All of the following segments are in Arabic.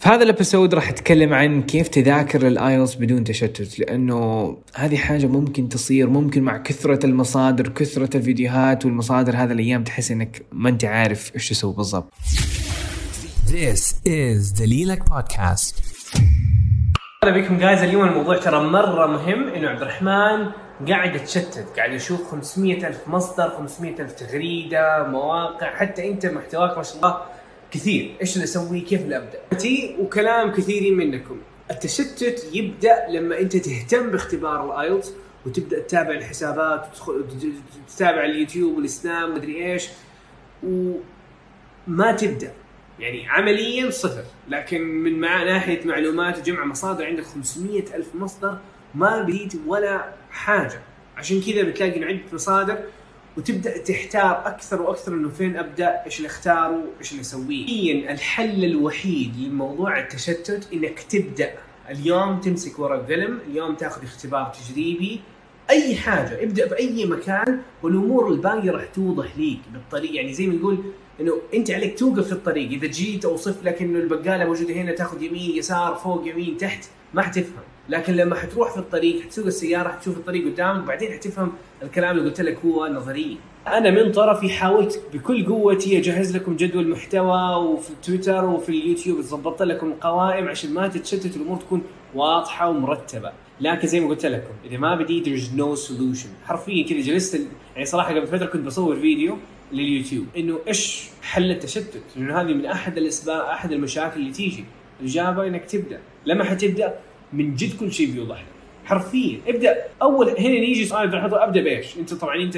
في هذا ال episode راح اتكلم عن كيف تذاكر الايلتس بدون تشتت لأنه هذه حاجة ممكن تصير ممكن مع كثرة المصادر كثرة الفيديوهات والمصادر هذا الأيام تحس إنك ما أنت عارف إيش تسوي بالضبط. This is دليلك بودكاست أهلا بكم guys اليوم الموضوع ترى مرة مهم إنه عبد الرحمن قاعد يتشتت قاعد يشوف 500 ألف مصدر 500 ألف تغريدة مواقع حتى أنت محتواك ما شاء الله كثير. إيش اللي أسوي كيف اللي أبدأ؟ تي وكلام كثيرين منكم. التشتت يبدأ لما أنت تهتم باختبار الآيلتس وتبدأ تتابع الحسابات وتدخل تتابع اليوتيوب والسناب مدري إيش وما تبدأ. يعني عمليا صفر. لكن من مع ناحية معلومات وجمع مصادر عندك 500 ألف مصدر ما بديت ولا حاجة. عشان كذا بتلاقي إنه عندك مصادر وتبدأ تحتار أكثر وأكثر إنه فين أبدأ؟ إيش اللي أختاره؟ إيش اللي أسويه؟ الحل الوحيد لموضوع التشتت إنك تبدأ. اليوم تمسك ورق قلم اليوم تاخذ اختبار تجريبي. أي حاجة ابدأ بأي مكان والأمور الباقية راح توضح ليك بالطريق. يعني زي ما نقول إنه أنت عليك توقف في الطريق. إذا جيت أوصف لك إنه البقالة موجودة هنا تاخذ يمين يسار فوق يمين تحت ما حتفهم. لكن لما حتروح في الطريق حتسوق السيارة حتشوف الطريق قدامك بعدين حتفهم الكلام اللي قلت لك هو نظريا أنا من طرفي حاولت بكل قوتي أجهز لكم جدول محتوى وفي تويتر وفي اليوتيوب ظبطت لكم قوائم عشان ما تتشتت الأمور تكون واضحة ومرتبة. لكن زي ما قلت لكم إذا ما بديت there's no solution حرفيا كذا جلست يعني صراحة قبل فترة كنت بصور فيديو لليوتيوب إنه إيش حل التشتت؟ لأنه هذه من أحد الأسباب أحد المشاكل اللي تيجي. الإجابة إنك تبدأ. لما حتبدأ من جد كل شيء بيوضح لك. حرفيا. ابدأ. أول هنا يجي سؤال أبدأ بإيش؟ أنت طبعا أنت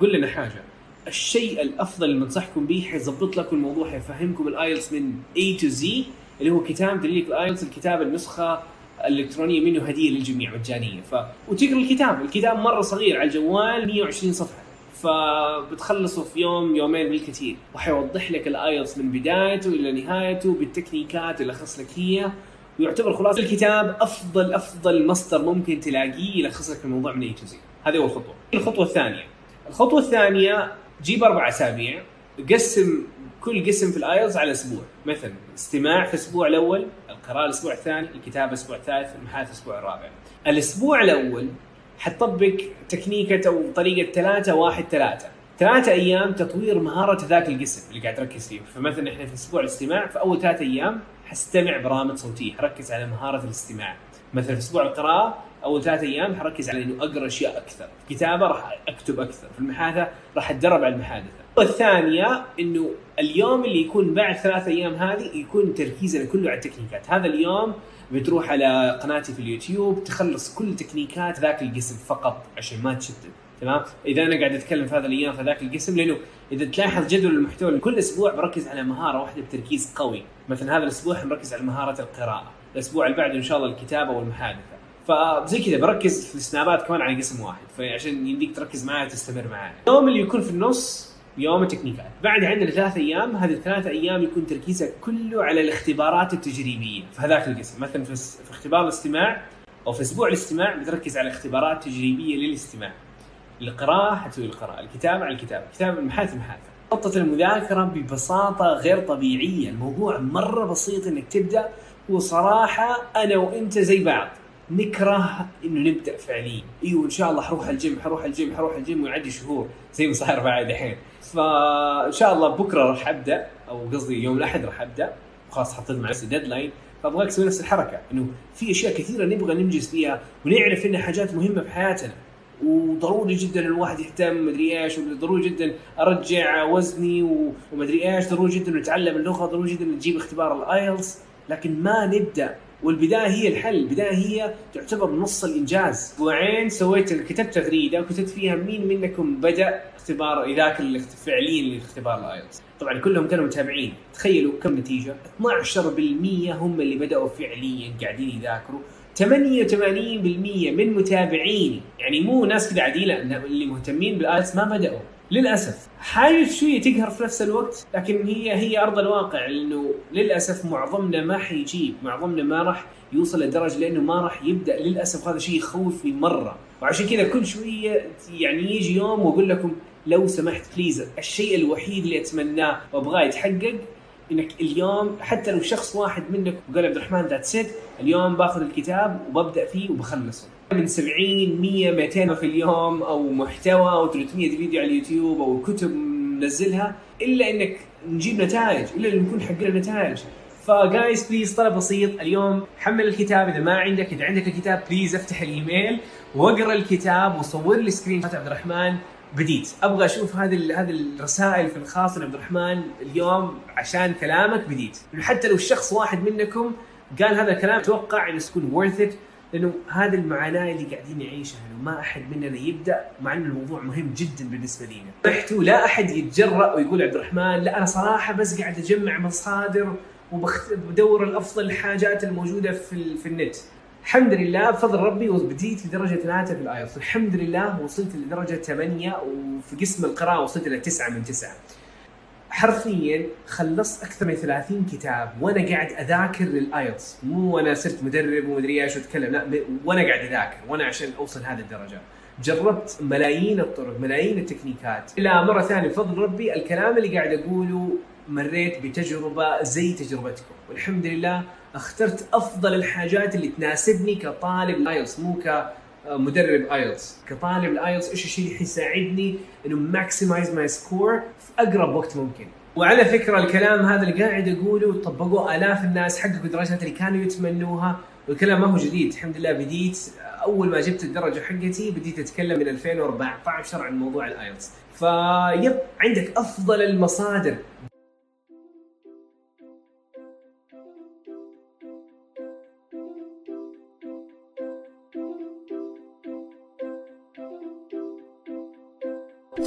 قل لنا حاجة. الشيء الأفضل اللي بنصحكم به حيظبط لكم الموضوع حيفهمكم الآيلتس من A to Z اللي هو كتاب دليل الآيلتس الكتاب النسخة الإلكترونية منه هدية للجميع مجانية. ف وتقرا الكتاب. الكتاب مرة صغير على الجوال 120 صفحة. فبتخلصه في يوم يومين بالكثير. وحيوضح لك الآيلتس من بدايته إلى نهايته بالتكنيكات اللي لك هي. ويعتبر خلاص الكتاب أفضل أفضل مصدر ممكن تلاقيه يلخص لك الموضوع من اي زي هذه أول خطوة. الخطوة الثانية. الخطوة الثانية جيب أربع أسابيع قسم كل قسم في الايلتس على أسبوع. مثلا استماع في الأسبوع الأول القراءة الأسبوع الثاني الكتابة الأسبوع الثالث المحادثة الأسبوع الرابع. الأسبوع الأول حتطبق تكنيكة أو طريقة ثلاثة واحد ثلاثة. ثلاثة أيام تطوير مهارة ذاك القسم اللي قاعد تركز فيه. فمثلا إحنا في أسبوع الاستماع في أول ثلاثة أيام حستمع برامج صوتية. حركز على مهارة الاستماع. مثلا في أسبوع القراءة أول ثلاثة أيام حركز على إنه أقرأ أشياء أكثر. في الكتابة راح أكتب أكثر. في المحادثة راح أتدرب على المحادثة. والثانية إنه اليوم اللي يكون بعد ثلاثة أيام هذه يكون تركيزنا كله على التكنيكات هذا اليوم بتروح على قناتي في اليوتيوب تخلص كل تكنيكات ذاك القسم فقط عشان ما تشتت. تمام؟ إذا أنا قاعد أتكلم في هذا الأيام في ذاك القسم لأنه إذا تلاحظ جدول المحتوى كل أسبوع بركز على مهارة واحدة بتركيز قوي. مثلا هذا الأسبوع حنركز على مهارة القراءة الأسبوع اللي بعده إن شاء الله الكتابة والمحادثة. فزي كذا بركز في السنابات كمان على قسم واحد فعشان يمديك تركز معايا تستمر معايا. اليوم اللي يكون في النص يوم التكنيكات بعد عندنا ثلاث أيام هذه الثلاث أيام يكون تركيزك كله على الاختبارات التجريبية في هذاك القسم. مثلا في, في اختبار الاستماع أو في أسبوع الاستماع بتركز على اختبارات تجريبية للاستماع. القراءة حتسوي القراءة، الكتابة على الكتابة، الكتابة المحادثة المحادثة. خطة المذاكرة ببساطة غير طبيعية، الموضوع مرة بسيط إنك تبدأ وصراحة أنا وأنت زي بعض. نكره إنه نبدأ فعليا، إيوه إن شاء الله حروح الجيم حروح الجيم حروح الجيم ويعدي شهور زي ما صاير معي دحين. فإن شاء الله بكرة راح أبدأ أو قصدي يوم الأحد راح أبدأ وخلاص حطيت مع نفسي deadline فأبغاك تسوي نفس الحركة إنه في أشياء كثيرة نبغى ننجز فيها ونعرف إنها حاجات مهمة في حياتنا وضروري جدا الواحد يهتم مدري إيش وضروري جدا أرجع وزني ومدري إيش ضروري جدا نتعلم اللغة ضروري جدا نجيب اختبار ال IELTS. لكن ما نبدأ. والبداية هي الحل. البداية هي تعتبر نص الإنجاز. أسبوعين سويت كتبت تغريدة وكتبت فيها مين منكم بدأ اختبار ذاك الاخت- فعليا لاختبار ال IELTS. طبعا كلهم كانوا متابعين. تخيلوا كم نتيجة؟ 12% هم اللي بدأوا فعليا قاعدين يذاكروا. 88% من متابعيني يعني مو ناس كذا عادي لا اللي مهتمين بال IELTS ما بدأوا. للأسف. حاجة شوية تقهر في نفس الوقت لكن هي هي أرض الواقع لأنه للأسف معظمنا ما حيجيب معظمنا ما راح يوصل لدرجة لأنه ما راح يبدأ. للأسف هذا شيء يخوفني مرة. وعشان كذا كل شوية يعني يجي يوم وأقول لكم لو سمحت please الشيء الوحيد اللي أتمناه وأبغاه يتحقق إنك اليوم حتى لو شخص واحد منك وقال عبد الرحمن that's it اليوم باخذ الكتاب وببدأ فيه وبخلصه. من 70 100 200 في اليوم أو محتوى أو 300 فيديو على اليوتيوب أو كتب ننزلها إلا إنك نجيب نتائج إلا ان نكون حقنا نتائج. ف guys please طلب بسيط. اليوم حمل الكتاب. إذا ما عندك إذا عندك الكتاب please افتح الإيميل واقرأ الكتاب وصور لي screenshot عبد الرحمن. بديت أبغى أشوف هذه هذه الرسائل في الخاص لعبد الرحمن اليوم عشان كلامك بديت حتى لو الشخص واحد منكم قال هذا الكلام أتوقع إنه تكون worth it لأنه هذه المعاناة اللي قاعدين نعيشها انه ما أحد مننا يبدأ مع إنه الموضوع مهم جدا بالنسبة لنا. رحتوا لا أحد يتجرأ ويقول عبد الرحمن لا أنا صراحة بس قاعد أجمع مصادر وبدور الأفضل الحاجات الموجودة في في النت. الحمد لله بفضل ربي بديت في درجه ثلاثة في ال IELTS، الحمد لله وصلت لدرجة ثمانية وفي قسم القراءة وصلت إلى تسعة من تسعة. حرفيا خلصت أكثر من 30 كتاب وأنا قاعد أذاكر لل IELTS مو وأنا صرت مدرب ومدري إيش وأتكلم لا وأنا قاعد أذاكر وأنا عشان أوصل هذه الدرجة. جربت ملايين الطرق ملايين التكنيكات. إلى مرة ثانية بفضل ربي الكلام اللي قاعد أقوله مريت بتجربة زي تجربتكم. والحمد لله اخترت أفضل الحاجات اللي تناسبني كطالب IELTS مو كمدرب IELTS كطالب ال IELTS إيش الشيء اللي حيساعدني إنه maximize my score في أقرب وقت ممكن. وعلى فكرة الكلام هذا اللي قاعد أقوله طبقوه آلاف الناس حققوا الدرجات اللي كانوا يتمنوها. والكلام ما هو جديد الحمد لله بديت. أول ما جبت الدرجة حقتي بديت أتكلم من 2014 عن موضوع ال IELTS فيب عندك أفضل المصادر.